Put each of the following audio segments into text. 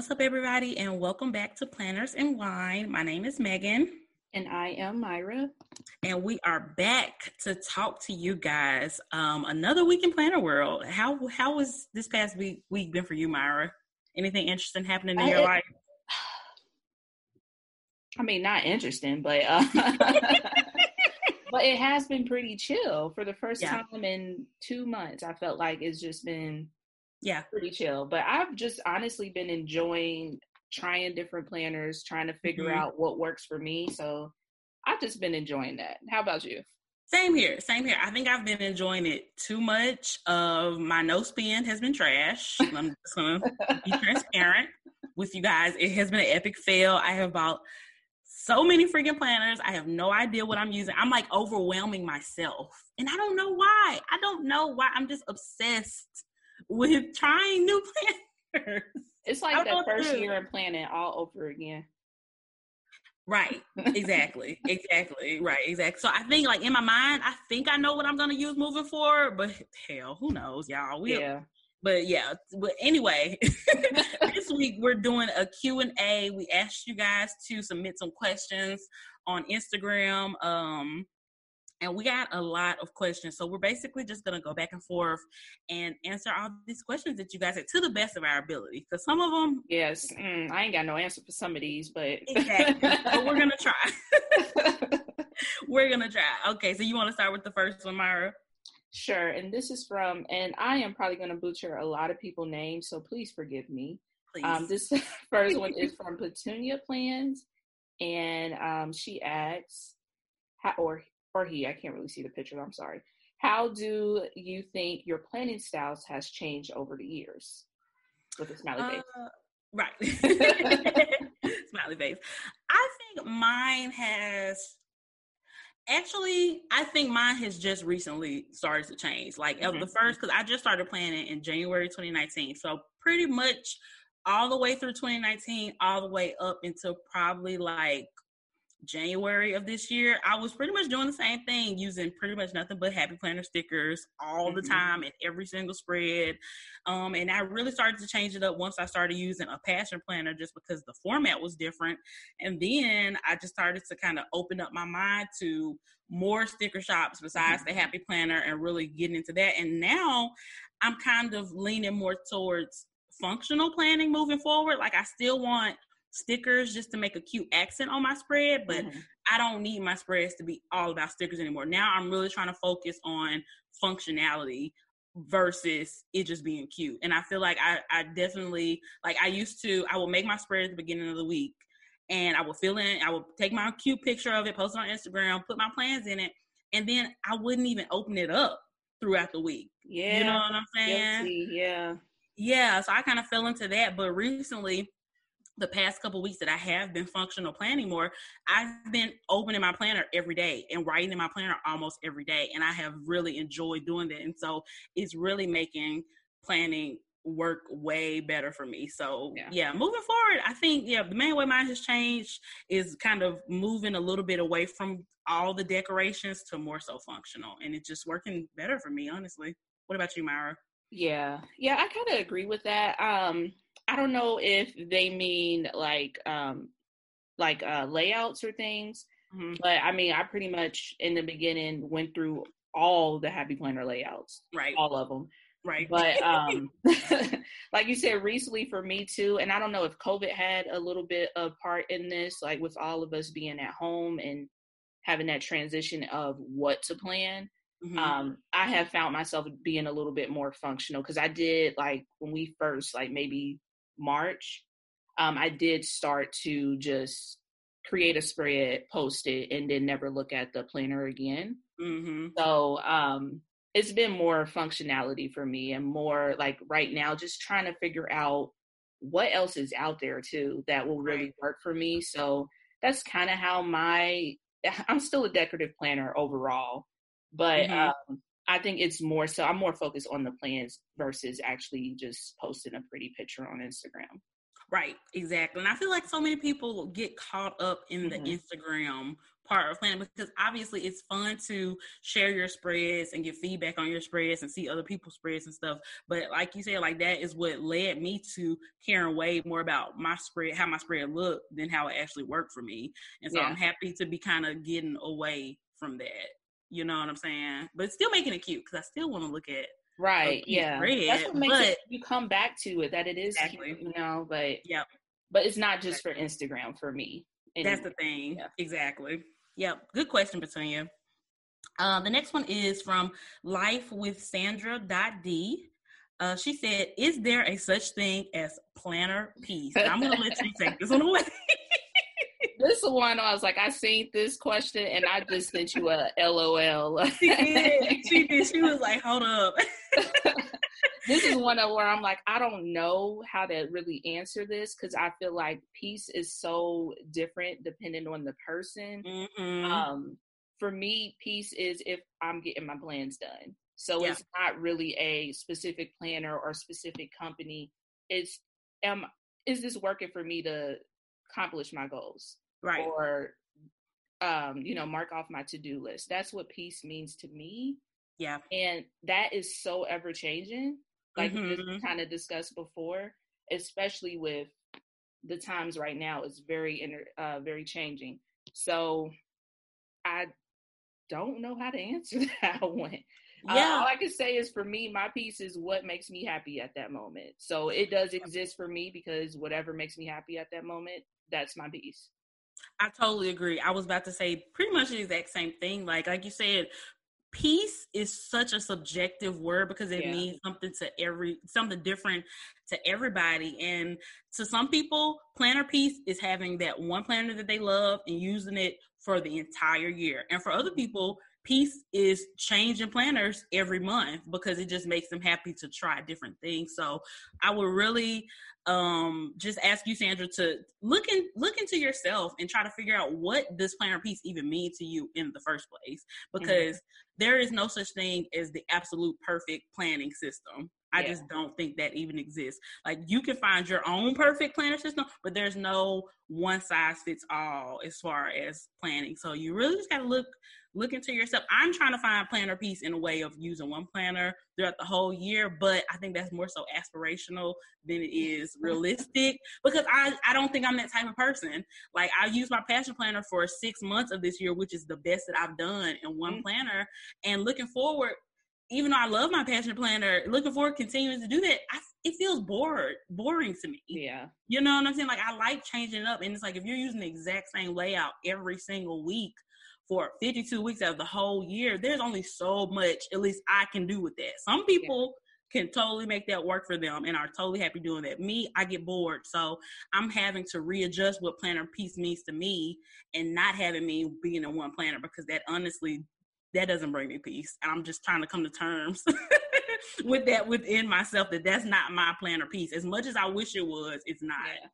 What's up, everybody, and welcome back to Planners and Wine. My name is Megan. And I am Myra. And we are back to talk to you guys. Um, another week in Planner World. How how was this past week week been for you, Myra? Anything interesting happening in I, your life? I mean, not interesting, but uh, but it has been pretty chill for the first yeah. time in two months. I felt like it's just been yeah pretty chill but i've just honestly been enjoying trying different planners trying to figure mm-hmm. out what works for me so i've just been enjoying that how about you same here same here i think i've been enjoying it too much of my no spin has been trash i'm just gonna be transparent with you guys it has been an epic fail i have bought so many freaking planners. I have no idea what I'm using. I'm like overwhelming myself. And I don't know why. I don't know why. I'm just obsessed with trying new planners. It's like the first year of planning all over again. Right. Exactly. exactly. Right. Exactly. So I think like in my mind, I think I know what I'm gonna use moving forward, but hell, who knows, y'all? We yeah. But yeah, but anyway, this week we're doing a Q&A. We asked you guys to submit some questions on Instagram. Um and we got a lot of questions. So we're basically just going to go back and forth and answer all these questions that you guys had to the best of our ability. Because some of them. Yes. Mm, I ain't got no answer for some of these, but. exactly. but we're going to try. we're going to try. Okay. So you want to start with the first one, Myra? Sure. And this is from, and I am probably going to butcher a lot of people names. So please forgive me. Please. Um, this first one is from Petunia Plans. And um, she asks, how, or or he, I can't really see the picture, I'm sorry. How do you think your planning styles has changed over the years? With a smiley face. Uh, right. smiley face. I think mine has actually i think mine has just recently started to change like mm-hmm. the first because i just started planning in january 2019 so pretty much all the way through 2019 all the way up until probably like January of this year, I was pretty much doing the same thing, using pretty much nothing but Happy Planner stickers all mm-hmm. the time in every single spread. Um, and I really started to change it up once I started using a passion planner just because the format was different. And then I just started to kind of open up my mind to more sticker shops besides mm-hmm. the Happy Planner and really getting into that. And now I'm kind of leaning more towards functional planning moving forward. Like I still want stickers just to make a cute accent on my spread, but mm-hmm. I don't need my spreads to be all about stickers anymore. Now I'm really trying to focus on functionality versus it just being cute. And I feel like I, I definitely like I used to I will make my spread at the beginning of the week and I will fill in, I will take my cute picture of it, post it on Instagram, put my plans in it, and then I wouldn't even open it up throughout the week. Yeah. You know what I'm saying? Guilty, yeah. Yeah. So I kind of fell into that. But recently the past couple weeks that I have been functional planning more, I've been opening my planner every day and writing in my planner almost every day. And I have really enjoyed doing that. And so it's really making planning work way better for me. So yeah. yeah. moving forward, I think yeah, the main way mine has changed is kind of moving a little bit away from all the decorations to more so functional. And it's just working better for me, honestly. What about you, Myra? Yeah. Yeah, I kind of agree with that. Um I don't know if they mean like um like uh layouts or things. Mm-hmm. But I mean, I pretty much in the beginning went through all the happy planner layouts. Right. All of them. Right. But um like you said recently for me too and I don't know if COVID had a little bit of part in this like with all of us being at home and having that transition of what to plan. Mm-hmm. Um, I have found myself being a little bit more functional because I did like when we first like maybe March, um, I did start to just create a spread, post it, and then never look at the planner again. Mm-hmm. So um, it's been more functionality for me and more like right now, just trying to figure out what else is out there too that will really work for me. So that's kind of how my I'm still a decorative planner overall, but mm-hmm. um, I think it's more so I'm more focused on the plans versus actually just posting a pretty picture on Instagram. Right, exactly. And I feel like so many people get caught up in mm-hmm. the Instagram part of planning because obviously it's fun to share your spreads and get feedback on your spreads and see other people's spreads and stuff. But like you said, like that is what led me to caring way more about my spread, how my spread looked than how it actually worked for me. And so yeah. I'm happy to be kind of getting away from that. You know what I'm saying? But still making it cute because I still want to look at right yeah spread, that's what makes it you come back to it that it is exactly. cute, you know but yeah but it's not just exactly. for instagram for me anymore. that's the thing yeah. exactly Yep. Good question, Petunia. Uh, the next one is from Life with Sandra D. Uh, she said, "Is there a such thing as planner peace?" I'm gonna let you take this one away. this one, I was like, I seen this question, and I just sent you a LOL. she did. She did. She was like, "Hold up." this is one of where I'm like, I don't know how to really answer this because I feel like peace is so different depending on the person. Mm-hmm. Um, for me, peace is if I'm getting my plans done. So yeah. it's not really a specific planner or specific company. It's am is this working for me to accomplish my goals? Right. Or um, you know, mark off my to-do list. That's what peace means to me. Yeah. And that is so ever changing like mm-hmm. we kind of discussed before, especially with the times right now is very inter, uh, very changing. So I don't know how to answer that one. Uh, yeah. Uh, all I can say is for me, my peace is what makes me happy at that moment. So it does exist for me because whatever makes me happy at that moment, that's my peace. I totally agree. I was about to say pretty much the exact same thing. Like like you said, peace is such a subjective word because it yeah. means something to every something different to everybody and to some people planner peace is having that one planner that they love and using it for the entire year and for other people peace is changing planners every month because it just makes them happy to try different things so i would really um just ask you sandra to look in look into yourself and try to figure out what this planner peace even mean to you in the first place mm-hmm. because mm-hmm. there is no such thing as the absolute perfect planning system I yeah. just don't think that even exists. Like you can find your own perfect planner system, but there's no one size fits all as far as planning. So you really just got to look look into yourself. I'm trying to find planner peace in a way of using one planner throughout the whole year, but I think that's more so aspirational than it is realistic because I, I don't think I'm that type of person. Like I use my passion planner for six months of this year, which is the best that I've done in one mm-hmm. planner. And looking forward, even though I love my passion planner, looking forward continuing to do that, I, it feels bored, boring to me. Yeah. You know what I'm saying? Like I like changing up. And it's like if you're using the exact same layout every single week, for 52 weeks out of the whole year, there's only so much, at least I can do with that. Some people yeah. can totally make that work for them and are totally happy doing that. Me, I get bored. So I'm having to readjust what planner peace means to me and not having me being in one planner because that honestly, that doesn't bring me peace. And I'm just trying to come to terms with that within myself that that's not my planner peace. As much as I wish it was, it's not. Yeah.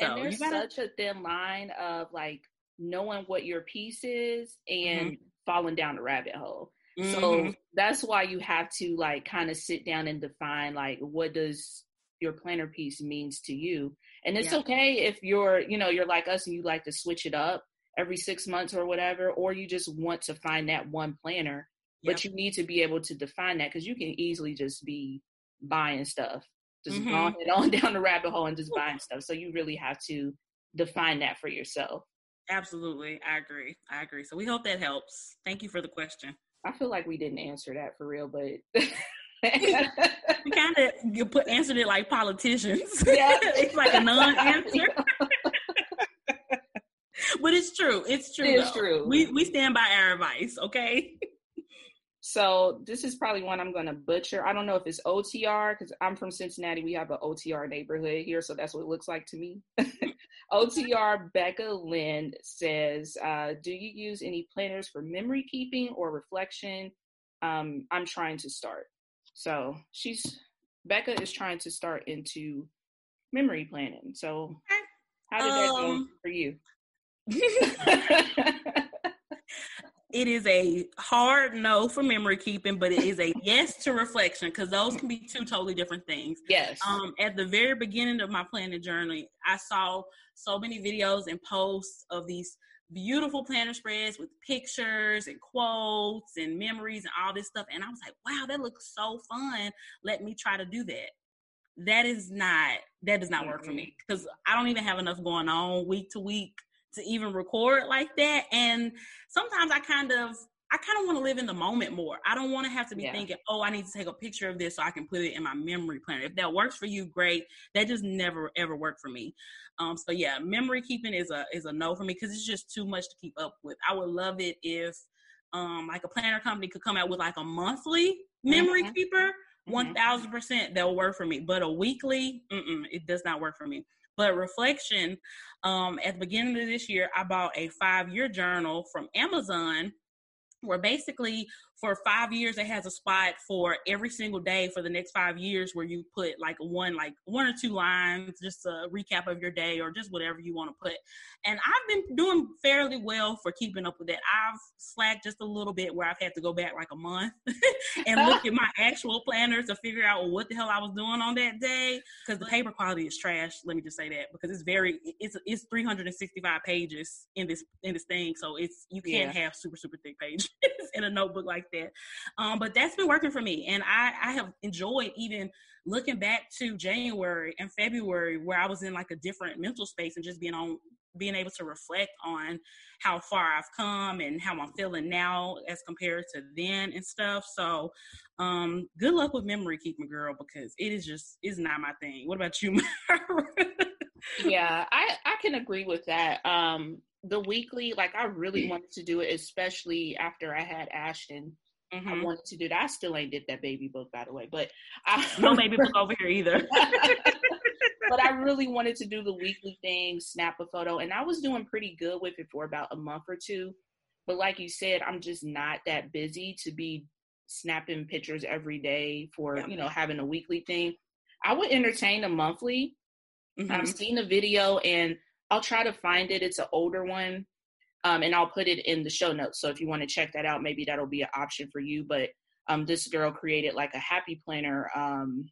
So and there's gotta, such a thin line of like knowing what your peace is and mm-hmm. falling down the rabbit hole. Mm-hmm. So that's why you have to like kind of sit down and define like what does your planner peace means to you. And it's yeah. okay if you're, you know, you're like us and you like to switch it up every 6 months or whatever or you just want to find that one planner. Yep. But you need to be able to define that cuz you can easily just be buying stuff. Just mm-hmm. going on down the rabbit hole and just buying stuff. So you really have to define that for yourself. Absolutely. I agree. I agree. So we hope that helps. Thank you for the question. I feel like we didn't answer that for real, but we kind of you put answered it like politicians. Yeah, it's like a non-answer. but it's true. It's true. It's true. We we stand by our advice. Okay. So this is probably one I'm going to butcher. I don't know if it's OTR because I'm from Cincinnati. We have an OTR neighborhood here, so that's what it looks like to me. OTR Becca Lynn says, uh, "Do you use any planners for memory keeping or reflection? Um, I'm trying to start." So she's Becca is trying to start into memory planning. So how did that um, go for you? It is a hard no for memory keeping, but it is a yes to reflection because those can be two totally different things. Yes. Um, at the very beginning of my planning journey, I saw so many videos and posts of these beautiful planner spreads with pictures and quotes and memories and all this stuff. And I was like, wow, that looks so fun. Let me try to do that. That is not, that does not work for me because I don't even have enough going on week to week to even record like that. And sometimes I kind of I kind of want to live in the moment more. I don't want to have to be yeah. thinking, oh, I need to take a picture of this so I can put it in my memory planner. If that works for you, great. That just never ever worked for me. Um, so yeah, memory keeping is a is a no for me because it's just too much to keep up with. I would love it if um like a planner company could come out with like a monthly memory mm-hmm. keeper. One thousand percent that'll work for me, but a weekly, it does not work for me. But reflection, um, at the beginning of this year, I bought a five year journal from Amazon where basically for five years it has a spot for every single day for the next five years where you put like one like one or two lines just a recap of your day or just whatever you want to put. And i've been doing fairly well for keeping up with that. I've slacked just a little bit where i've had to go back like a month and look at my actual planner to figure out what the hell i was doing on that day. Because the paper quality is trash let me just say that because it's very it's it's 365 pages in this in this thing. So it's you can't yeah. have super super thick pages in a notebook like that. Um, but that's been working for me. And I, I have enjoyed even looking back to January and February where I was in like a different mental space and just being on being able to reflect on how far I've come and how I'm feeling now as compared to then and stuff. So, um, good luck with memory keeping, girl, because it is just is not my thing. What about you? yeah, I I can agree with that. Um, the weekly, like I really wanted to do it, especially after I had Ashton. Mm-hmm. I wanted to do that. I still ain't did that baby book, by the way, but I, no baby book over here either. but I really wanted to do the weekly thing, snap a photo, and I was doing pretty good with it for about a month or two. But like you said, I'm just not that busy to be snapping pictures every day for yeah. you know having a weekly thing. I would entertain a monthly. Mm-hmm. I've seen a video and I'll try to find it. It's an older one. Um, and I'll put it in the show notes. So if you want to check that out, maybe that'll be an option for you. But um, this girl created like a happy planner um,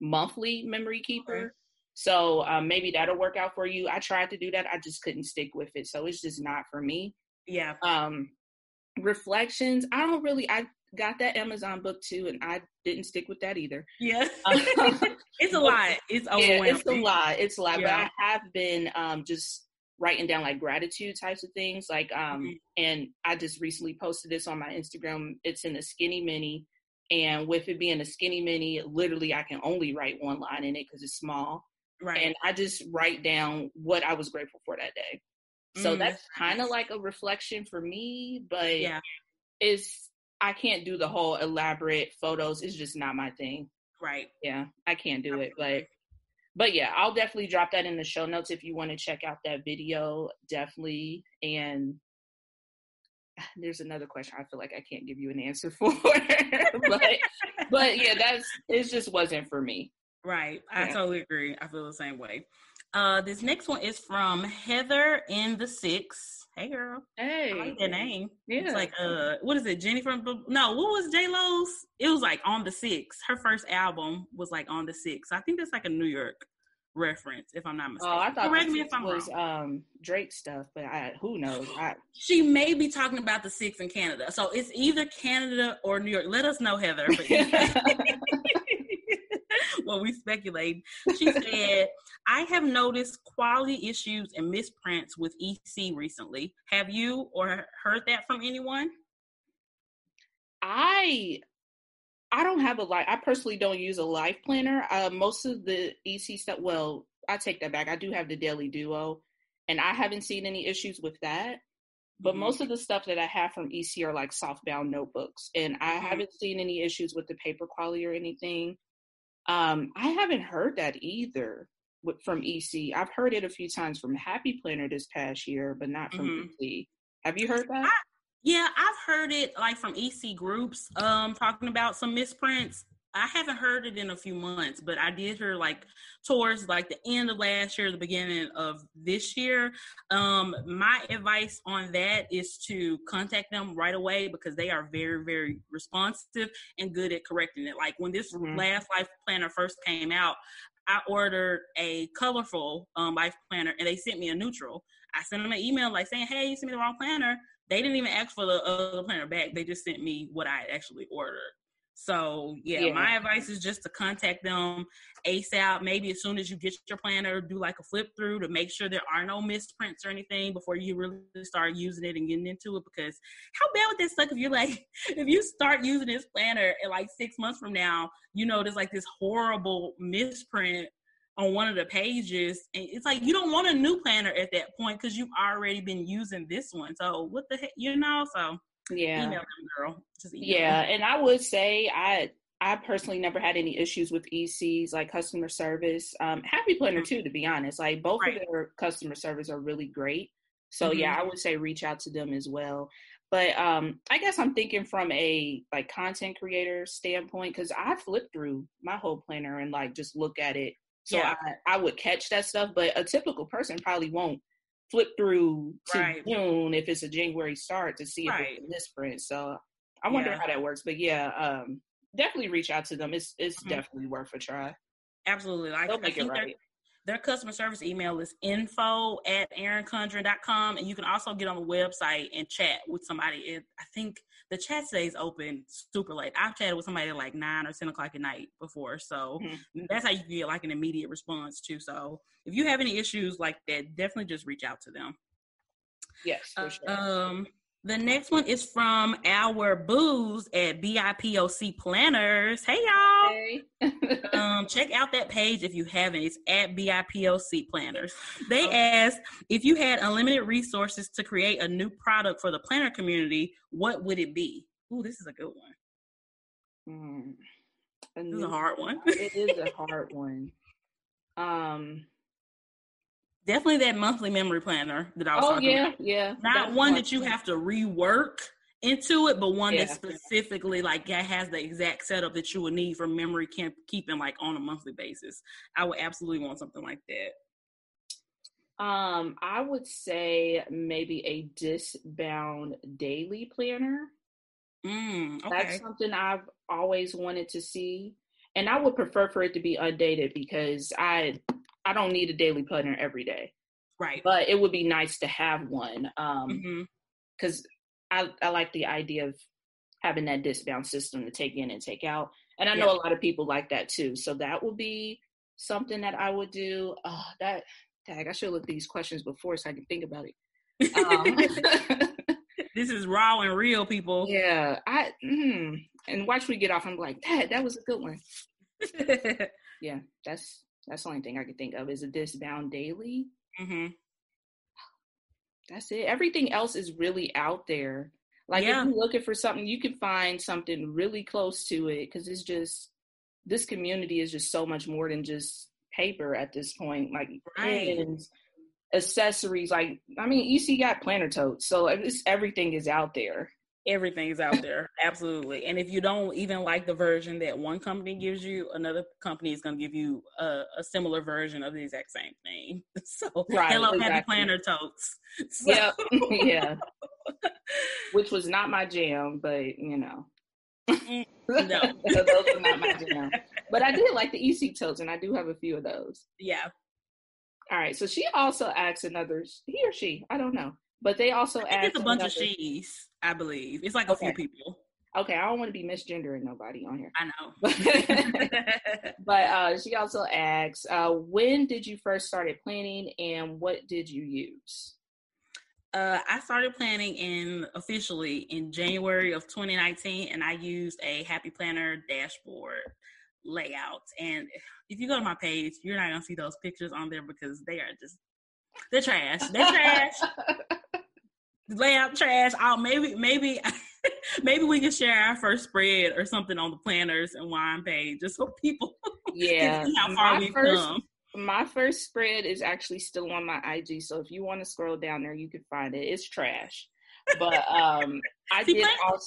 monthly memory keeper. Okay. So um, maybe that'll work out for you. I tried to do that. I just couldn't stick with it. So it's just not for me. Yeah. Um, reflections. I don't really, I got that Amazon book too, and I didn't stick with that either. Yeah, um, it's a lot. It's overwhelming. Yeah, it's a lot. It's a lot. Yeah. But I have been um, just writing down like gratitude types of things. Like, um, mm-hmm. and I just recently posted this on my Instagram. It's in a skinny mini, and with it being a skinny mini, literally I can only write one line in it because it's small. Right. And I just write down what I was grateful for that day. So mm that's kind of like a reflection for me, but yeah. it's I can't do the whole elaborate photos. It's just not my thing. Right. Yeah, I can't do it. But yeah, I'll definitely drop that in the show notes if you want to check out that video. Definitely. And there's another question I feel like I can't give you an answer for. but but yeah, that's it just wasn't for me. Right. I yeah. totally agree. I feel the same way. Uh this next one is from Heather in the Six. Hey girl. Hey. I like that name. Yeah. It's like uh what is it? Jenny from no, what was J Lo's? It was like on the six. Her first album was like on the six. I think that's like a New York reference, if I'm not mistaken. Oh, I thought Correct me if I'm was wrong. um Drake stuff, but I who knows? I, she may be talking about the six in Canada. So it's either Canada or New York. Let us know, Heather. when we speculate. She said, I have noticed quality issues and misprints with EC recently. Have you or heard that from anyone? I I don't have a life. I personally don't use a life planner. Uh, most of the EC stuff. Well, I take that back. I do have the Daily Duo, and I haven't seen any issues with that. But mm-hmm. most of the stuff that I have from EC are like softbound notebooks, and I mm-hmm. haven't seen any issues with the paper quality or anything. Um, I haven't heard that either from EC. I've heard it a few times from Happy Planner this past year, but not from mm-hmm. EC. Have you heard that? I, yeah, I've heard it like from EC groups um talking about some misprints. I haven't heard it in a few months, but I did hear like towards like the end of last year, the beginning of this year. Um, my advice on that is to contact them right away because they are very, very responsive and good at correcting it. Like when this mm-hmm. last life planner first came out, I ordered a colorful um, life planner and they sent me a neutral. I sent them an email like saying, "Hey, you sent me the wrong planner." They didn't even ask for the other planner back. They just sent me what I actually ordered. So yeah, yeah, my advice is just to contact them ASAP. Maybe as soon as you get your planner, do like a flip through to make sure there are no misprints or anything before you really start using it and getting into it. Because how bad would that suck if you're like, if you start using this planner and like six months from now, you know, there's like this horrible misprint on one of the pages, and it's like you don't want a new planner at that point because you've already been using this one. So what the heck, you know? So yeah email them girl yeah them. and i would say i i personally never had any issues with ecs like customer service um happy planner too to be honest like both right. of their customer service are really great so mm-hmm. yeah i would say reach out to them as well but um i guess i'm thinking from a like content creator standpoint because i flip through my whole planner and like just look at it so yeah. I, I would catch that stuff but a typical person probably won't flip through to right. June if it's a January start to see right. if it's a misprint. So I wonder yeah. how that works. But yeah, um, definitely reach out to them. It's it's mm-hmm. definitely worth a try. Absolutely. Like, They'll make it right. Their customer service email is info at erincondren.com. And you can also get on the website and chat with somebody. It, I think the chat stays open super late. I've chatted with somebody at like 9 or 10 o'clock at night before. So mm-hmm. that's how you get like an immediate response too. So if you have any issues like that, definitely just reach out to them. Yes, for sure. Um, the next one is from our booze at BIPOC Planners. Hey y'all. Hey. um, check out that page if you haven't. It's at BIPOC Planners. They okay. asked if you had unlimited resources to create a new product for the planner community, what would it be? Ooh, this is a good one. Mm, this is a hard one. it is a hard one. Um definitely that monthly memory planner that I was oh, talking yeah, about. Yeah, yeah. Not one that you have to rework into it, but one yeah. that specifically like has the exact setup that you would need for memory camp keeping like on a monthly basis. I would absolutely want something like that. Um, I would say maybe a disbound daily planner. Mm, okay. That's something I've always wanted to see. And I would prefer for it to be undated because I I don't need a daily planner every day. Right. But it would be nice to have one. Um because mm-hmm. I, I like the idea of having that disbound system to take in and take out. And I know a lot of people like that too. So that would be something that I would do. Oh, that tag. I should look these questions before so I can think about it. Um, this is raw and real, people. Yeah, I mm, and watch we get off. I'm like, that. That was a good one. yeah, that's that's the only thing I can think of is a disc bound daily. Mm-hmm. That's it. Everything else is really out there. Like yeah. if you're looking for something, you can find something really close to it because it's just this community is just so much more than just paper at this point. Like right. pens, accessories. Like I mean, EC got planner totes, so it's everything is out there everything's out there. Absolutely. And if you don't even like the version that one company gives you another company is going to give you a, a, similar version of the exact same thing. So right, hello exactly. happy planner totes. So. yep. Yeah. Which was not my jam but you know. Mm, no. Those are not my jam. But i did like the ec totes and i do have a few of those. Yeah. All right so she also asked another he or she i don't know but they also asked a bunch another, of she's I believe. It's like a few people. Okay, I don't want to be misgendering nobody on here. I know. but uh, she also asks, uh, when did you first started planning and what did you use? Uh, I started planning in officially in January of 2019, and I used a Happy Planner dashboard layout. And if you go to my page, you're not gonna see those pictures on there because they are just they're trash. They're trash. layout trash. Oh, maybe, maybe, maybe we can share our first spread or something on the planners and wine page, just so people yeah how far my we've first, come. My first spread is actually still on my IG, so if you want to scroll down there, you can find it. It's trash, but um, I See, did also.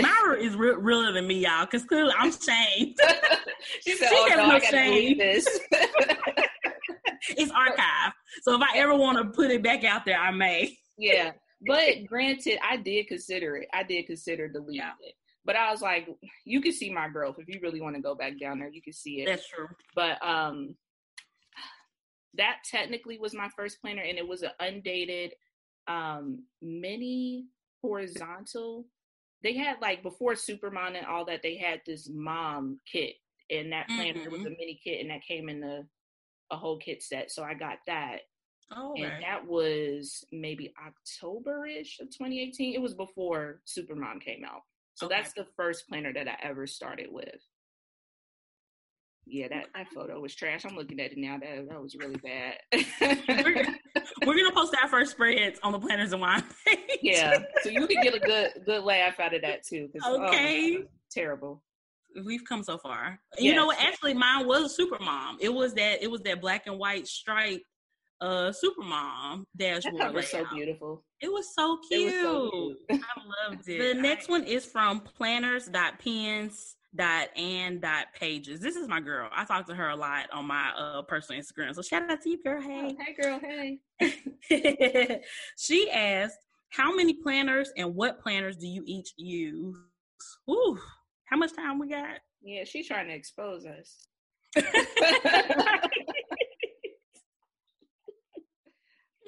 Myra is re- realer than me, y'all, because clearly I'm shamed. she said, "Oh no, no shame. this." it's archived, so if I ever want to put it back out there, I may. yeah, but granted, I did consider it. I did consider deleting yeah. it. But I was like, you can see my growth if you really want to go back down there. You can see it. That's true. But um, that technically was my first planner, and it was an undated um mini horizontal. They had like before Supermom and all that. They had this mom kit, and that planner mm-hmm. was a mini kit, and that came in the a whole kit set. So I got that. Oh, and that was maybe October-ish of 2018. It was before Supermom came out. So okay. that's the first planner that I ever started with. Yeah, that, that photo was trash. I'm looking at it now. That that was really bad. we're, gonna, we're, gonna post our first spreads on the planners and wine page. yeah, so you can get a good good laugh out of that too. Oh okay, oh, terrible. We've come so far. Yes. You know? Actually, mine was Supermom. It was that. It was that black and white stripe uh Supermom dashboard. That was so beautiful. It was so cute. Was so cute. I loved it. The next one is from planners.pens dot and dot pages. This is my girl. I talk to her a lot on my uh personal Instagram. So shout out to you, girl. Hey. Oh, hey girl, hey. she asked, How many planners and what planners do you each use? Ooh, how much time we got? Yeah, she's trying to expose us.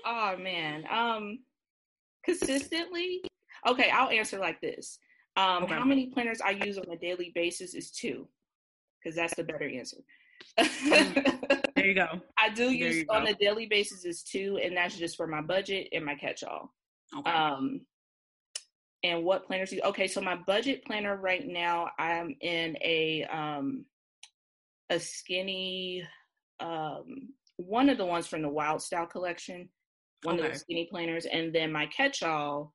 oh man. Um consistently. Okay, I'll answer like this. Um, okay. How many planners I use on a daily basis is two, because that's the better answer. there you go. I do use on a daily basis is two, and that's just for my budget and my catch-all. Okay. Um, and what planners? Do, okay, so my budget planner right now, I'm in a um, a skinny, um, one of the ones from the Wild Style collection one okay. of the skinny planners, and then my catch-all,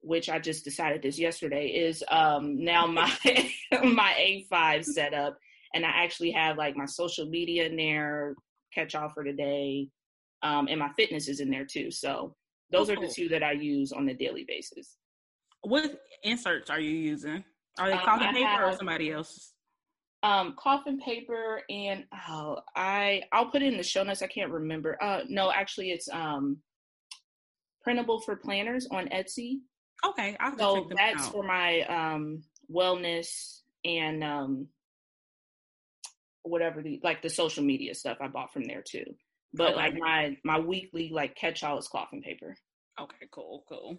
which I just decided this yesterday, is um, now my my A5 setup, and I actually have like my social media in there, catch-all for today, um, and my fitness is in there too. So those oh, are the two that I use on a daily basis. What inserts are you using? Are they um, paper have, or somebody else's? Um coffin paper and oh i i'll put it in the show notes i can't remember uh no actually it's um printable for planners on etsy okay I'll so that's out. for my um wellness and um whatever the like the social media stuff i bought from there too but okay. like my my weekly like catch all is coffin paper Okay, cool, cool.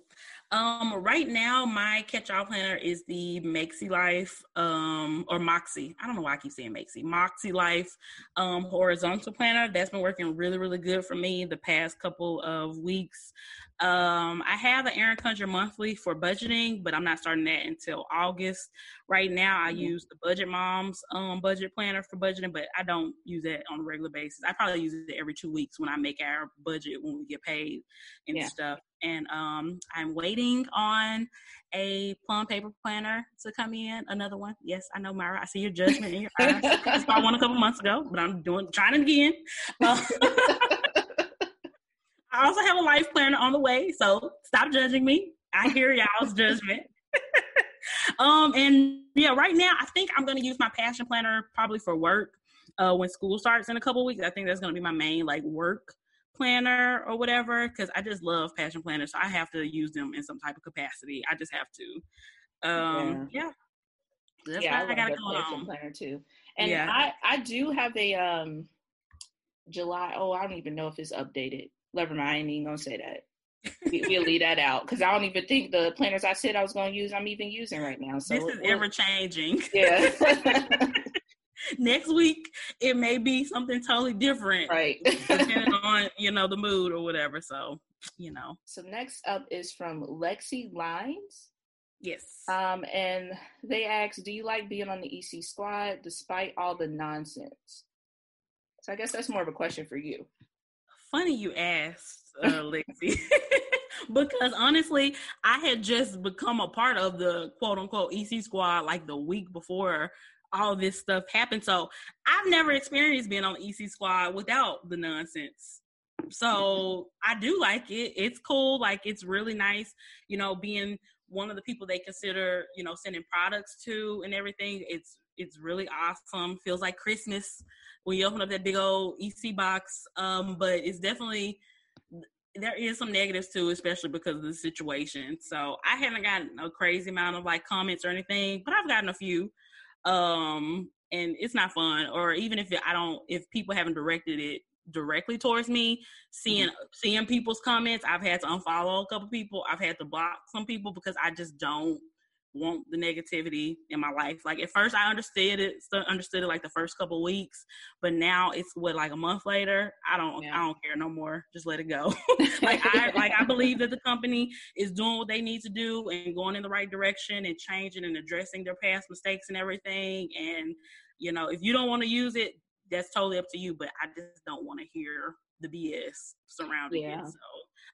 Um, right now my catch-all planner is the Maxi Life, um, or Moxie. I don't know why I keep saying Maxi. Moxie Life, um, horizontal planner. That's been working really, really good for me the past couple of weeks. Um, I have an Erin Condren monthly for budgeting, but I'm not starting that until August. Right now, I mm-hmm. use the Budget Moms um, budget planner for budgeting, but I don't use that on a regular basis. I probably use it every two weeks when I make our budget when we get paid and yeah. stuff. And um, I'm waiting on a plum paper planner to come in. Another one. Yes, I know, Myra. I see your judgment in your eyes. I bought one a couple months ago, but I'm doing trying it again. Uh, I also have a life planner on the way, so stop judging me. I hear y'all's judgment. um, and yeah, right now I think I'm gonna use my passion planner probably for work. Uh, when school starts in a couple weeks, I think that's gonna be my main like work planner or whatever because I just love passion planners. So I have to use them in some type of capacity. I just have to. Um, yeah. yeah. That's yeah, I, I got a passion planner too. And yeah. I I do have a um July. Oh, I don't even know if it's updated. Never mind. I ain't even gonna say that. we, will leave that out because I don't even think the planners I said I was gonna use I'm even using right now. So this is ever changing. Yeah. Next week it may be something totally different, right? depending on you know the mood or whatever. So you know. So next up is from Lexi Lines. Yes. Um, and they ask, "Do you like being on the EC squad despite all the nonsense?" So I guess that's more of a question for you funny you asked uh, Lexi. because honestly, I had just become a part of the quote unquote EC squad like the week before all this stuff happened. So I've never experienced being on EC squad without the nonsense. So I do like it. It's cool. Like it's really nice, you know, being one of the people they consider, you know, sending products to and everything. It's it's really awesome. Feels like Christmas when you open up that big old EC box. Um, but it's definitely there is some negatives too, especially because of the situation. So I haven't gotten a crazy amount of like comments or anything, but I've gotten a few. Um, and it's not fun. Or even if I don't, if people haven't directed it directly towards me, seeing mm-hmm. seeing people's comments, I've had to unfollow a couple people. I've had to block some people because I just don't want the negativity in my life. Like at first I understood it, understood it like the first couple weeks, but now it's what like a month later. I don't, yeah. I don't care no more. Just let it go. like I, like I believe that the company is doing what they need to do and going in the right direction and changing and addressing their past mistakes and everything. And you know, if you don't want to use it, that's totally up to you. But I just don't want to hear the BS surrounding yeah. it. So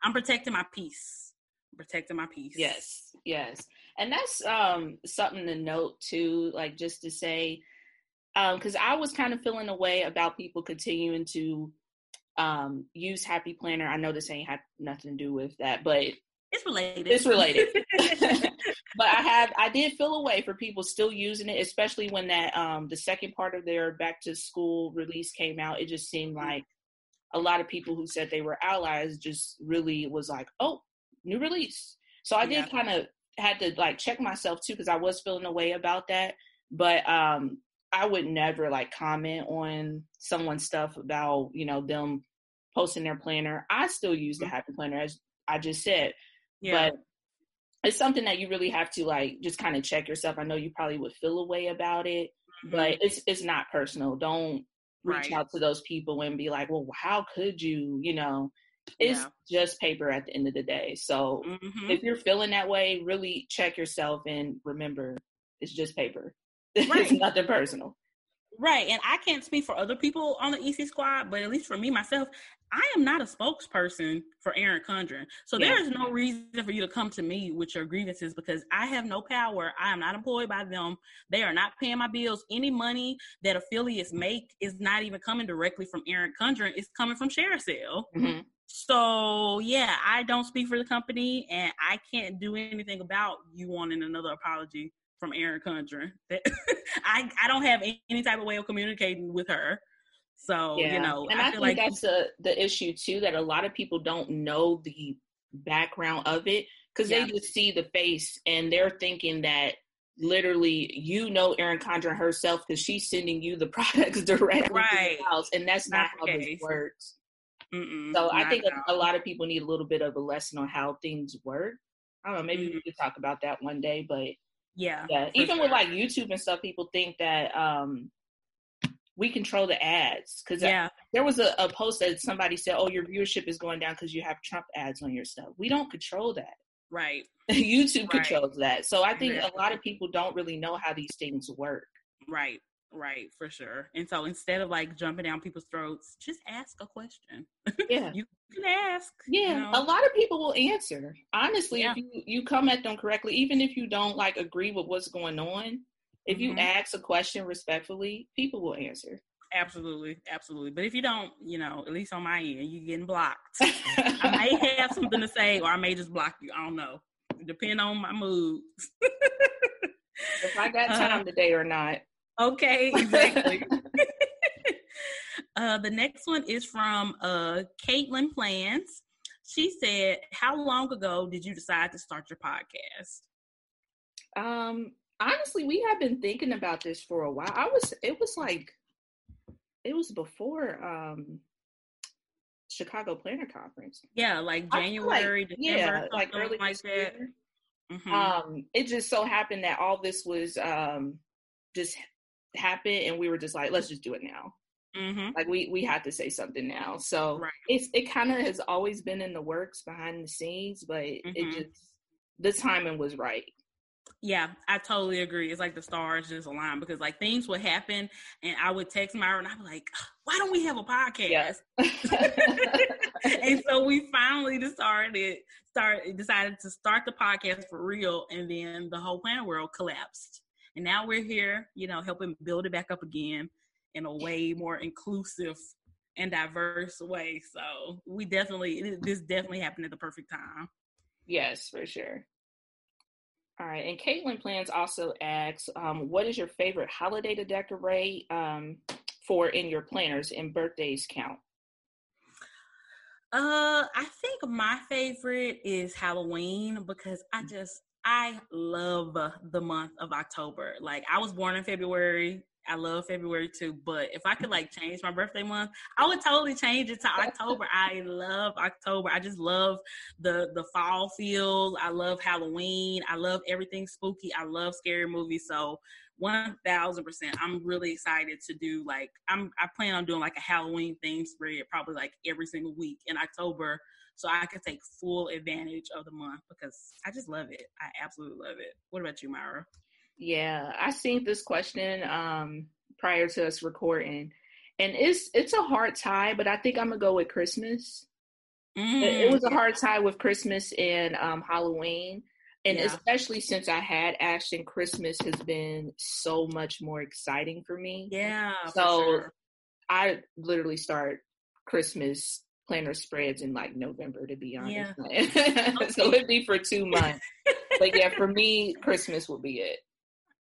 I'm protecting my peace. protecting my peace. Yes, yes and that's um something to note too like just to say um because i was kind of feeling a way about people continuing to um use happy planner. I know this ain't have nothing to do with that but it's related. it's related. But i have i did feel a way for people still using it especially when that um the second part of their back to school release came out. It just seemed mm-hmm. like a lot of people who said they were allies just really was like oh new release. So i did yeah. kind of had to like check myself too because I was feeling a way about that. But um I would never like comment on someone's stuff about, you know, them posting their planner. I still use the mm-hmm. happy planner as I just said. Yeah. But it's something that you really have to like just kind of check yourself. I know you probably would feel a way about it, mm-hmm. but it's it's not personal. Don't reach right. out to those people and be like, "Well, how could you?" You know, it's yeah. just paper at the end of the day. So mm-hmm. if you're feeling that way, really check yourself and remember it's just paper. Right. it's nothing personal. Right. And I can't speak for other people on the EC squad, but at least for me myself, I am not a spokesperson for Erin Condren. So yeah. there is no reason for you to come to me with your grievances because I have no power. I am not employed by them. They are not paying my bills. Any money that affiliates make is not even coming directly from Erin Condren. It's coming from ShareASale. Mm-hmm. So yeah, I don't speak for the company, and I can't do anything about you wanting another apology from Erin Condren. I I don't have any type of way of communicating with her. So yeah. you know, and I, I think like that's a, the issue too that a lot of people don't know the background of it because yeah. they just see the face and they're thinking that literally you know Erin Condren herself because she's sending you the products directly right. to the house, and that's not, not how this works. Mm-mm, so I think a, a, lot of people need a little bit of a lesson on how things work. I don't know, maybe mm-hmm. we could talk about that one day, but yeah, yeah. Even sure. with like YouTube and stuff, people think that um we control the ads because yeah. there was a, a, post that somebody said, "Oh, your viewership is going down because you have Trump ads on your stuff." We don't control that. Right. YouTube right. controls that. So I think yeah. a lot of people don't really know how these things work. Right. Right, for sure. And so instead of like jumping down people's throats, just ask a question. Yeah. you can ask. Yeah. You know? A lot of people will answer. Honestly, yeah. if you, you come at them correctly, even if you don't like agree with what's going on, if you mm-hmm. ask a question respectfully, people will answer. Absolutely, absolutely. But if you don't, you know, at least on my end, you're getting blocked. I may have something to say, or I may just block you. I don't know. Depend on my mood. if I got uh, time uh, today or not. Okay, exactly. uh, the next one is from uh, Caitlin Plans. She said, "How long ago did you decide to start your podcast?" Um, honestly, we have been thinking about this for a while. I was, it was like, it was before um Chicago Planner Conference. Yeah, like January, like, December, yeah, like early like that. Mm-hmm. Um, it just so happened that all this was um just happened and we were just like let's just do it now mm-hmm. like we we had to say something now so right. it's it kind of has always been in the works behind the scenes but mm-hmm. it just the timing was right yeah, I totally agree. It's like the stars just align because like things would happen and I would text Myra and I'd be like, why don't we have a podcast? Yeah. and so we finally decided start decided to start the podcast for real, and then the whole planet world collapsed, and now we're here, you know, helping build it back up again in a way more inclusive and diverse way. So we definitely this definitely happened at the perfect time. Yes, for sure. All right, and Caitlin Plans also asks, um, "What is your favorite holiday to decorate um, for in your planners and birthdays count?" Uh, I think my favorite is Halloween because I mm. just I love the month of October. Like I was born in February. I love February too, but if I could like change my birthday month, I would totally change it to October. I love October. I just love the the fall feels. I love Halloween. I love everything spooky. I love scary movies. So one thousand percent, I'm really excited to do like I'm. I plan on doing like a Halloween theme spread probably like every single week in October, so I can take full advantage of the month because I just love it. I absolutely love it. What about you, Myra? Yeah, I seen this question um, prior to us recording, and it's it's a hard tie, but I think I'm gonna go with Christmas. Mm. It, it, was a hard tie with Christmas and um, Halloween, and yeah. especially since I had Ashton, Christmas has been so much more exciting for me. Yeah, so sure. I literally start Christmas planner spreads in like November, to be honest. Yeah. so it'd be for two months. but yeah, for me, Christmas will be it.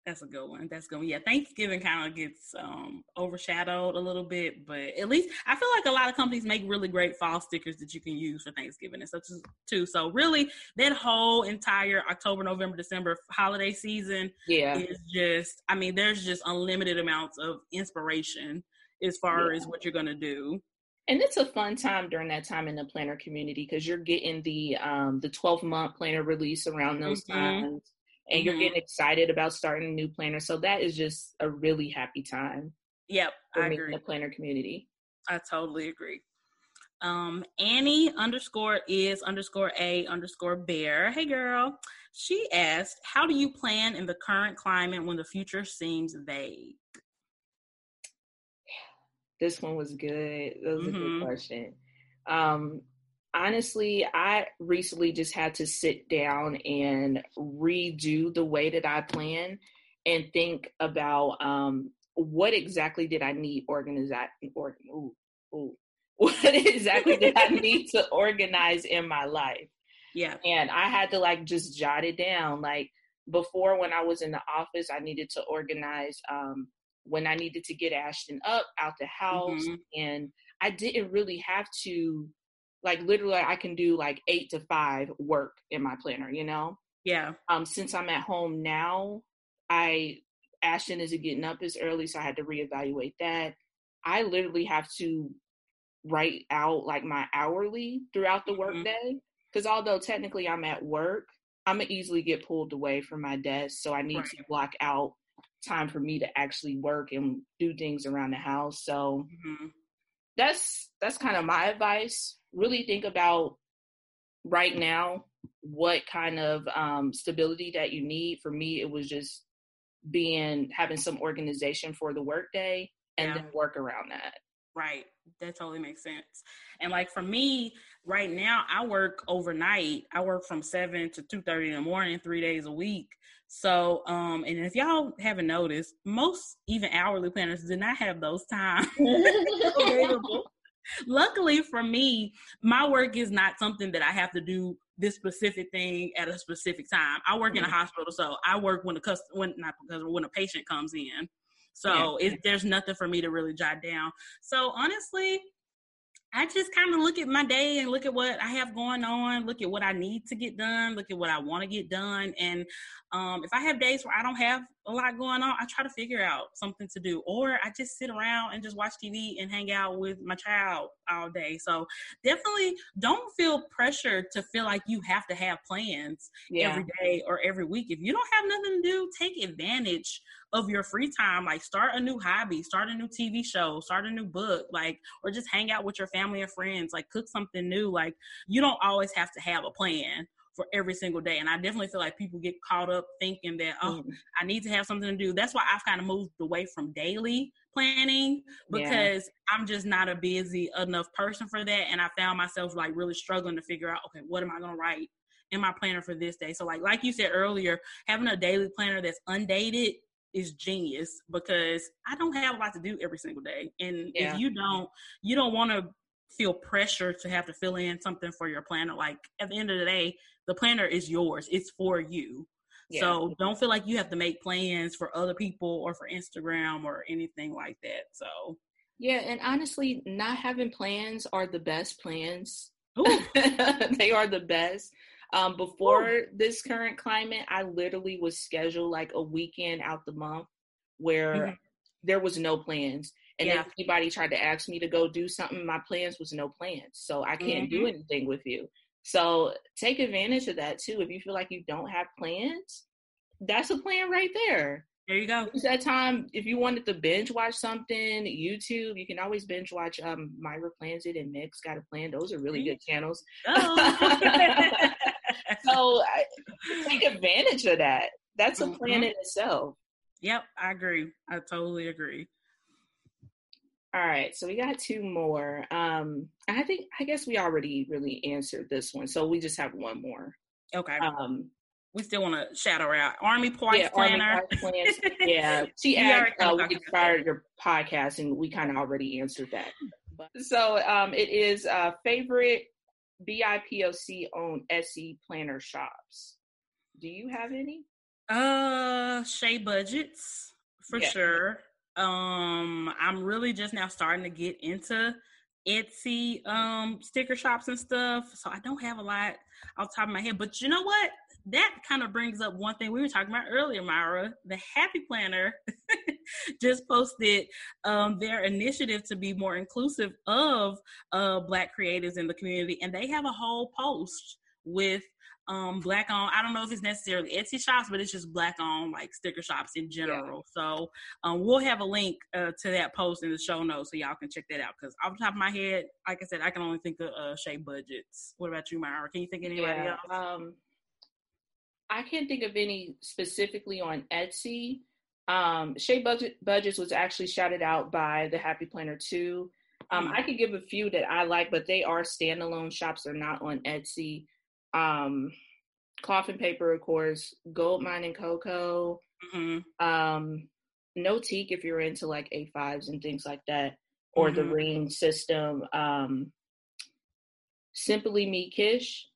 That's a good one. That's good. One. Yeah, Thanksgiving kind of gets um, overshadowed a little bit, but at least I feel like a lot of companies make really great fall stickers that you can use for Thanksgiving and such too. So really, that whole entire October, November, December holiday season, yeah, is just. I mean, there's just unlimited amounts of inspiration as far yeah. as what you're gonna do. And it's a fun time during that time in the planner community because you're getting the um the 12 month planner release around those mm-hmm. times and mm-hmm. you're getting excited about starting a new planner. So that is just a really happy time. Yep, I agree. The planner community. I totally agree. Um, Annie underscore is underscore a underscore bear. Hey girl. She asked, How do you plan in the current climate when the future seems vague? This one was good. That was mm-hmm. a good mm-hmm. question. Um, honestly, I recently just had to sit down and redo the way that I plan and think about um, what exactly did I need organize or ooh, ooh, what exactly did I need to organize in my life. Yeah. And I had to like just jot it down. Like before when I was in the office, I needed to organize um, when I needed to get Ashton up out the house mm-hmm. and I didn't really have to like literally I can do like eight to five work in my planner, you know? Yeah. Um, since I'm at home now, I Ashton isn't getting up as early, so I had to reevaluate that. I literally have to write out like my hourly throughout the mm-hmm. workday. Because although technically I'm at work, I'm gonna easily get pulled away from my desk. So I need right. to block out time for me to actually work and do things around the house. So mm-hmm. that's that's kind of my advice really think about right now what kind of um, stability that you need. For me, it was just being having some organization for the workday and yeah. then work around that. Right. That totally makes sense. And like for me, right now I work overnight. I work from seven to two thirty in the morning, three days a week. So, um, and if y'all haven't noticed, most even hourly planners do not have those times available luckily for me, my work is not something that I have to do this specific thing at a specific time. I work mm-hmm. in a mm-hmm. hospital, so I work when a customer, when not because when a patient comes in. So yeah. it, there's nothing for me to really jot down. So honestly, I just kind of look at my day and look at what I have going on, look at what I need to get done, look at what I want to get done. And um, if I have days where I don't have a lot going on, I try to figure out something to do. Or I just sit around and just watch TV and hang out with my child all day. So definitely don't feel pressure to feel like you have to have plans yeah. every day or every week. If you don't have nothing to do, take advantage of your free time like start a new hobby start a new tv show start a new book like or just hang out with your family and friends like cook something new like you don't always have to have a plan for every single day. And I definitely feel like people get caught up thinking that, oh, mm. I need to have something to do. That's why I've kind of moved away from daily planning because yeah. I'm just not a busy enough person for that. And I found myself like really struggling to figure out, okay, what am I going to write in my planner for this day? So like, like you said earlier, having a daily planner that's undated is genius because I don't have a lot to do every single day. And yeah. if you don't, you don't want to feel pressure to have to fill in something for your planner. Like at the end of the day, the planner is yours. It's for you. Yeah. So don't feel like you have to make plans for other people or for Instagram or anything like that. So yeah, and honestly, not having plans are the best plans. they are the best. Um, before Ooh. this current climate, I literally was scheduled like a weekend out the month where mm-hmm. there was no plans. And yeah. if anybody tried to ask me to go do something, my plans was no plans. So I can't mm-hmm. do anything with you. So take advantage of that too. If you feel like you don't have plans, that's a plan right there. There you go. It's that time if you wanted to binge watch something, YouTube, you can always binge watch um Myra Plans It and Mix Got a Plan. Those are really good channels. Oh. so I, take advantage of that. That's a plan mm-hmm. in itself. Yep, I agree. I totally agree. All right, so we got two more. Um, I think I guess we already really answered this one, so we just have one more. Okay. Um, we still want to shout her out. Army Points yeah, Planner. Army yeah, she asked uh, we inspired your podcast, and we kind of already answered that. So um, it is uh, favorite BIPOC owned Etsy planner shops. Do you have any? Uh, Shea Budgets for yeah. sure. Um, I'm really just now starting to get into Etsy um sticker shops and stuff. So I don't have a lot off top of my head. But you know what? That kind of brings up one thing we were talking about earlier, Myra. The Happy Planner just posted um, their initiative to be more inclusive of uh, Black creatives in the community, and they have a whole post with um black on i don't know if it's necessarily etsy shops but it's just black on like sticker shops in general yeah. so um we'll have a link uh, to that post in the show notes so y'all can check that out because off the top of my head like i said i can only think of uh Shea Budgets what about you myra can you think of anybody yeah, else um i can't think of any specifically on etsy um Shea Budget budgets was actually shouted out by the happy planner too um, mm-hmm. I could give a few that I like, but they are standalone shops. They're not on Etsy um, Coffin Paper, of course, Gold Mining Cocoa, mm-hmm. um, Notique if you're into like A5s and things like that, or mm-hmm. the ring system. Um, Simply Me Kish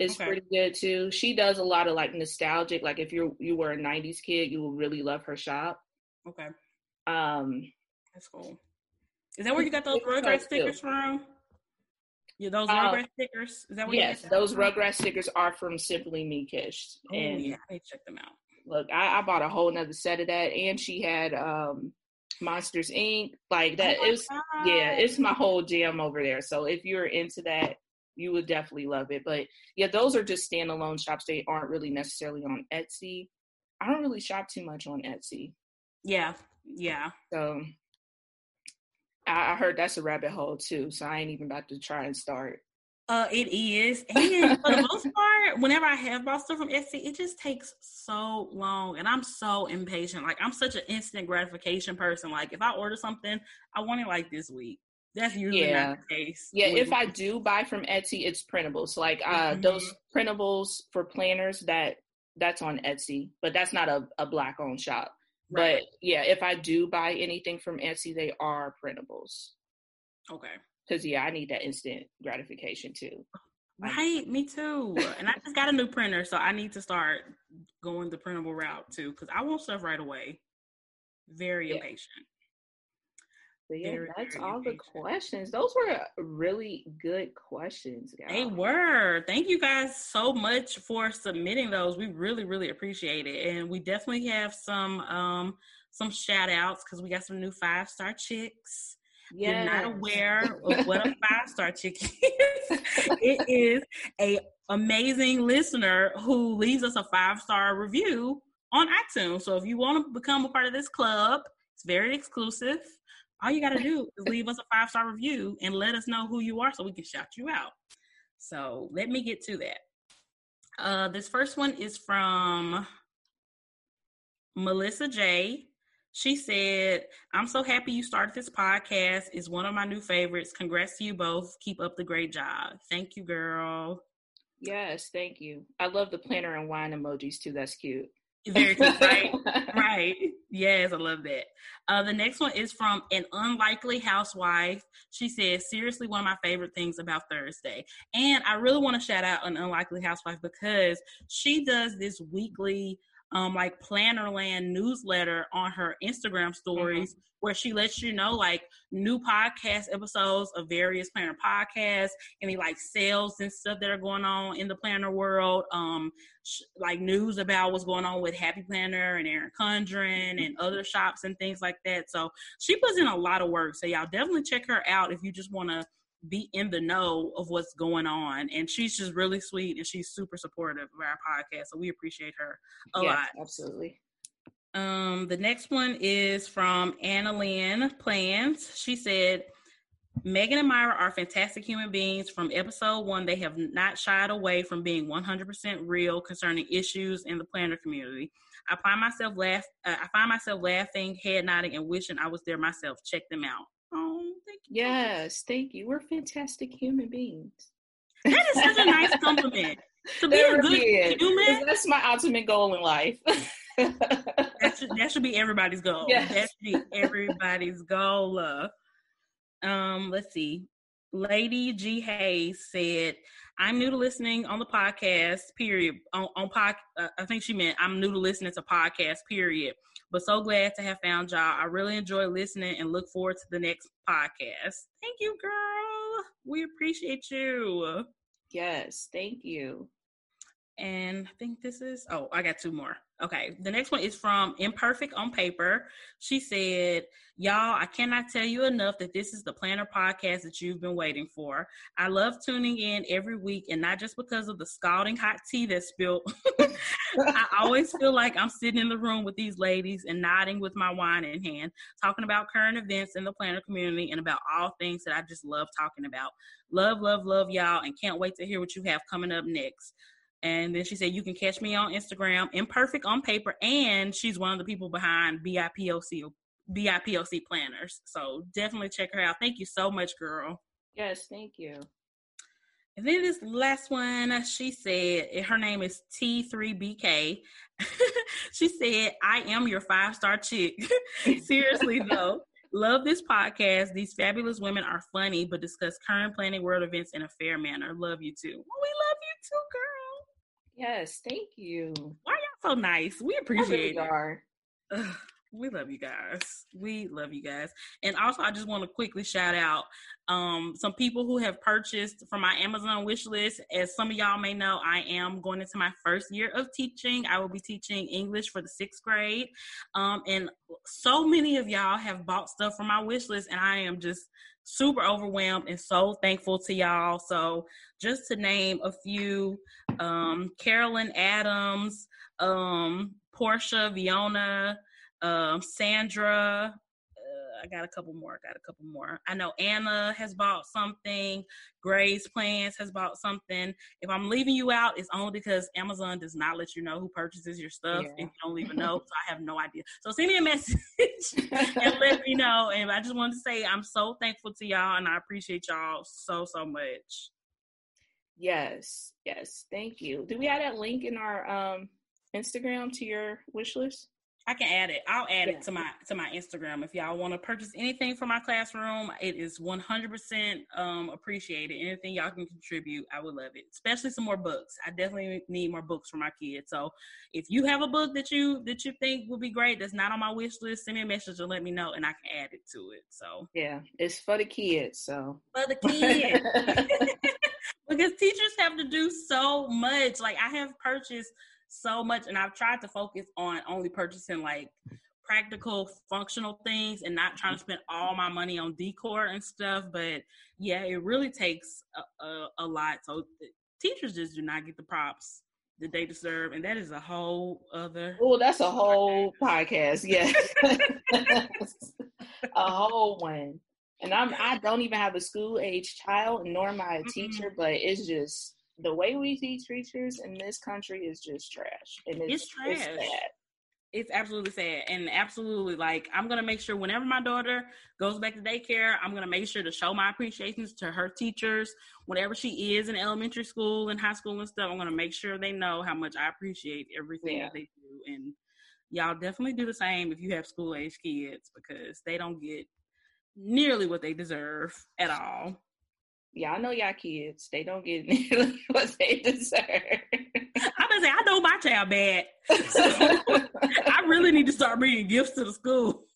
is okay. pretty good too. She does a lot of like nostalgic. Like if you you were a '90s kid, you will really love her shop. Okay. Um, that's cool. Is that where you got those Rugrats stickers from? Yeah, those uh, Rugrat stickers. Is that what yes, those Rugrat stickers are from Simply Me Kish. Oh, and yeah, I check them out. Look, I, I, bought a whole nother set of that, and she had um Monsters Inc. Like that. Oh it was God. yeah, it's my whole jam over there. So if you're into that, you would definitely love it. But yeah, those are just standalone shops. They aren't really necessarily on Etsy. I don't really shop too much on Etsy. Yeah, yeah. So I, heard that's a rabbit hole too, so I ain't even about to try and start. Uh, it is, and for the most part, whenever I have bought stuff from Etsy, it just takes so long, and I'm so impatient. Like I'm such an instant gratification person. Like if I order something, I want it like this week. That's usually yeah. not the case. Yeah, if I do buy from Etsy, it's printables. Like uh, mm-hmm. those printables for planners that that's on Etsy, but that's not a, a black owned shop. Right. But yeah, if I do buy anything from Etsy, they are printables. Okay. Because yeah, I need that instant gratification too. Right, me too. and I just got a new printer, so I need to start going the printable route too, because I want stuff right away. Very impatient. But yeah, very, that's very all the questions. Those were really good questions, guys. They were. Thank you guys so much for submitting those. We really, really appreciate it. And we definitely have some um some shout outs because we got some new five star chicks. Yes. You're not aware of what a five star chick is. it is a amazing listener who leaves us a five star review on iTunes. So if you want to become a part of this club, it's very exclusive all you got to do is leave us a five star review and let us know who you are so we can shout you out. So let me get to that. Uh, this first one is from Melissa J. She said, I'm so happy you started this podcast. It's one of my new favorites. Congrats to you both. Keep up the great job. Thank you, girl. Yes, thank you. I love the planner and wine emojis too. That's cute. Very cute, right? right. Yes, I love that. Uh, the next one is from an unlikely housewife. She says, seriously, one of my favorite things about Thursday. And I really want to shout out an unlikely housewife because she does this weekly um like Plannerland newsletter on her Instagram mm-hmm. stories mm-hmm. where she lets you know like new podcast episodes of various planner podcasts, any like sales and stuff that are going on in the planner world, um sh- like news about what's going on with Happy Planner and Erin Condren and other shops and things like that. So she puts in a lot of work. So y'all definitely check her out if you just want to be in the know of what's going on. And she's just really sweet and she's super supportive of our podcast. So we appreciate her a yes, lot. Absolutely. Um, the next one is from Anna Lynn Plans. She said, Megan and Myra are fantastic human beings. From episode one, they have not shied away from being 100% real concerning issues in the planner community. I find myself laugh. Uh, I find myself laughing, head nodding, and wishing I was there myself. Check them out. Oh, thank you. Yes, thank you. We're fantastic human beings. That is such a nice compliment. To be a good human. That's my ultimate goal in life. that, should, that should be everybody's goal. Yes. That should be everybody's goal. Uh, um, let's see. Lady G Hayes said, "I'm new to listening on the podcast. Period. On, on pod, uh, I think she meant I'm new to listening to podcast. Period but so glad to have found y'all. I really enjoy listening and look forward to the next podcast. Thank you, girl. We appreciate you. Yes, thank you. And I think this is, oh, I got two more. Okay. The next one is from Imperfect on Paper. She said, Y'all, I cannot tell you enough that this is the planner podcast that you've been waiting for. I love tuning in every week, and not just because of the scalding hot tea that's spilled. I always feel like I'm sitting in the room with these ladies and nodding with my wine in hand, talking about current events in the planner community and about all things that I just love talking about. Love, love, love y'all, and can't wait to hear what you have coming up next. And then she said, You can catch me on Instagram, imperfect on paper. And she's one of the people behind BIPOC, BIPOC planners. So definitely check her out. Thank you so much, girl. Yes, thank you. And then this last one, she said, her name is T3BK. she said, I am your five star chick. Seriously, though. Love this podcast. These fabulous women are funny, but discuss current planning world events in a fair manner. Love you too. we love you too, girl. Yes, thank you. Why y'all so nice? We appreciate it. we love you guys. We love you guys. And also I just want to quickly shout out um, some people who have purchased from my Amazon wish list. As some of y'all may know, I am going into my first year of teaching. I will be teaching English for the sixth grade. Um, and so many of y'all have bought stuff from my wish list, and I am just super overwhelmed and so thankful to y'all. So, just to name a few um, Carolyn Adams, um, Portia, Viona, um, Sandra, I got a couple more. I got a couple more. I know Anna has bought something. Gray's Plans has bought something. If I'm leaving you out, it's only because Amazon does not let you know who purchases your stuff yeah. and you don't even know. so I have no idea. So send me a message and let me know. And I just wanted to say I'm so thankful to y'all and I appreciate y'all so so much. Yes, yes. Thank you. Do we have that link in our um Instagram to your wish list? I can add it. I'll add yeah. it to my to my Instagram if y'all want to purchase anything for my classroom. It is 100% um, appreciated. Anything y'all can contribute, I would love it. Especially some more books. I definitely need more books for my kids. So if you have a book that you that you think would be great that's not on my wish list, send me a message and let me know, and I can add it to it. So yeah, it's for the kids. So for the kids. because teachers have to do so much. Like I have purchased so much and I've tried to focus on only purchasing like practical functional things and not trying to spend all my money on decor and stuff but yeah it really takes a, a, a lot so teachers just do not get the props that they deserve and that is a whole other oh that's a whole podcast, podcast. yeah a whole one and i'm i don't even have a school age child nor am i a teacher mm-hmm. but it's just the way we teach teachers in this country is just trash, and it's, it's trash. It's it's absolutely sad and absolutely like i'm gonna make sure whenever my daughter goes back to daycare i'm gonna make sure to show my appreciations to her teachers whenever she is in elementary school and high school and stuff i'm gonna make sure they know how much i appreciate everything yeah. that they do and y'all definitely do the same if you have school age kids because they don't get nearly what they deserve at all I know y'all kids. They don't get what they deserve. I'm gonna say I know my child bad. So I really need to start bringing gifts to the school.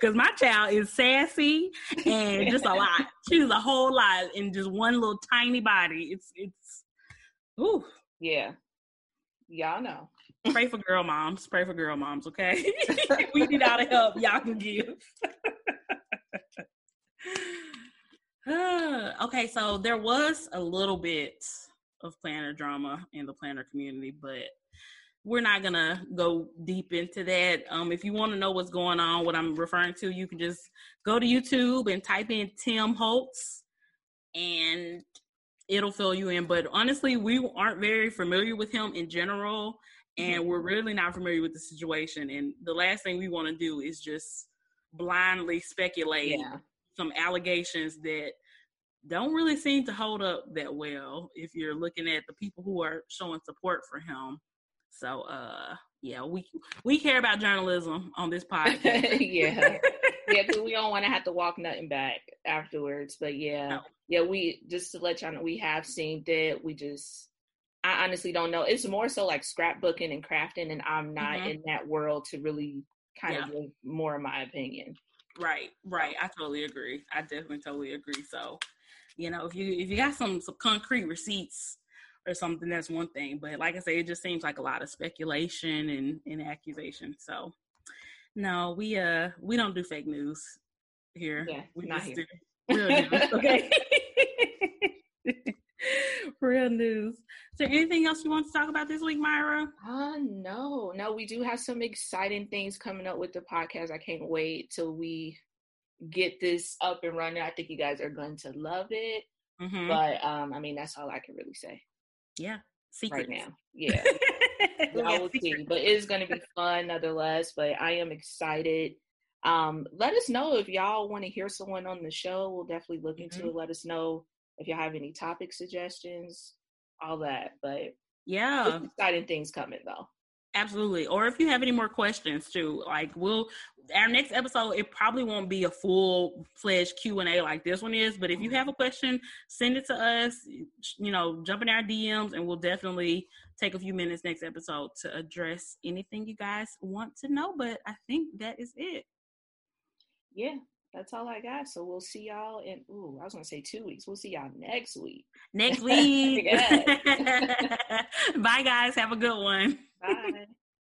Cause my child is sassy and just a lot. She's a whole lot in just one little tiny body. It's it's ooh. Yeah. Y'all know. Pray for girl moms. Pray for girl moms, okay? we need all the help y'all can give. okay, so there was a little bit of planner drama in the planner community, but we're not gonna go deep into that. Um, if you want to know what's going on, what I'm referring to, you can just go to YouTube and type in Tim Holtz, and it'll fill you in. But honestly, we aren't very familiar with him in general, and we're really not familiar with the situation. And the last thing we want to do is just blindly speculate yeah some allegations that don't really seem to hold up that well if you're looking at the people who are showing support for him. So uh yeah, we we care about journalism on this podcast. yeah. yeah, because we don't want to have to walk nothing back afterwards. But yeah. No. Yeah, we just to let y'all know we have seen that. We just I honestly don't know. It's more so like scrapbooking and crafting, and I'm not mm-hmm. in that world to really kind yeah. of give more of my opinion. Right, right. I totally agree. I definitely totally agree. So, you know, if you if you got some some concrete receipts or something, that's one thing. But like I say, it just seems like a lot of speculation and, and accusation. So no, we uh we don't do fake news here. Yeah, we not here. real news. Okay. Real news. Is there anything else you want to talk about this week, Myra? Uh no. No, we do have some exciting things coming up with the podcast. I can't wait till we get this up and running. I think you guys are going to love it. Mm-hmm. But um, I mean that's all I can really say. Yeah. Secrets. Right now. Yeah. I will see. But it is gonna be fun nonetheless. But I am excited. Um, let us know if y'all want to hear someone on the show. We'll definitely look into mm-hmm. it. Let us know if y'all have any topic suggestions, all that. But yeah, exciting things coming though. Absolutely. Or if you have any more questions too, like we'll our next episode, it probably won't be a full fledged Q and A like this one is. But if you have a question, send it to us. You know, jump in our DMs, and we'll definitely take a few minutes next episode to address anything you guys want to know. But I think that is it. Yeah, that's all I got. So we'll see y'all in ooh, I was gonna say two weeks. We'll see y'all next week. Next week. Bye guys. Have a good one. Bye.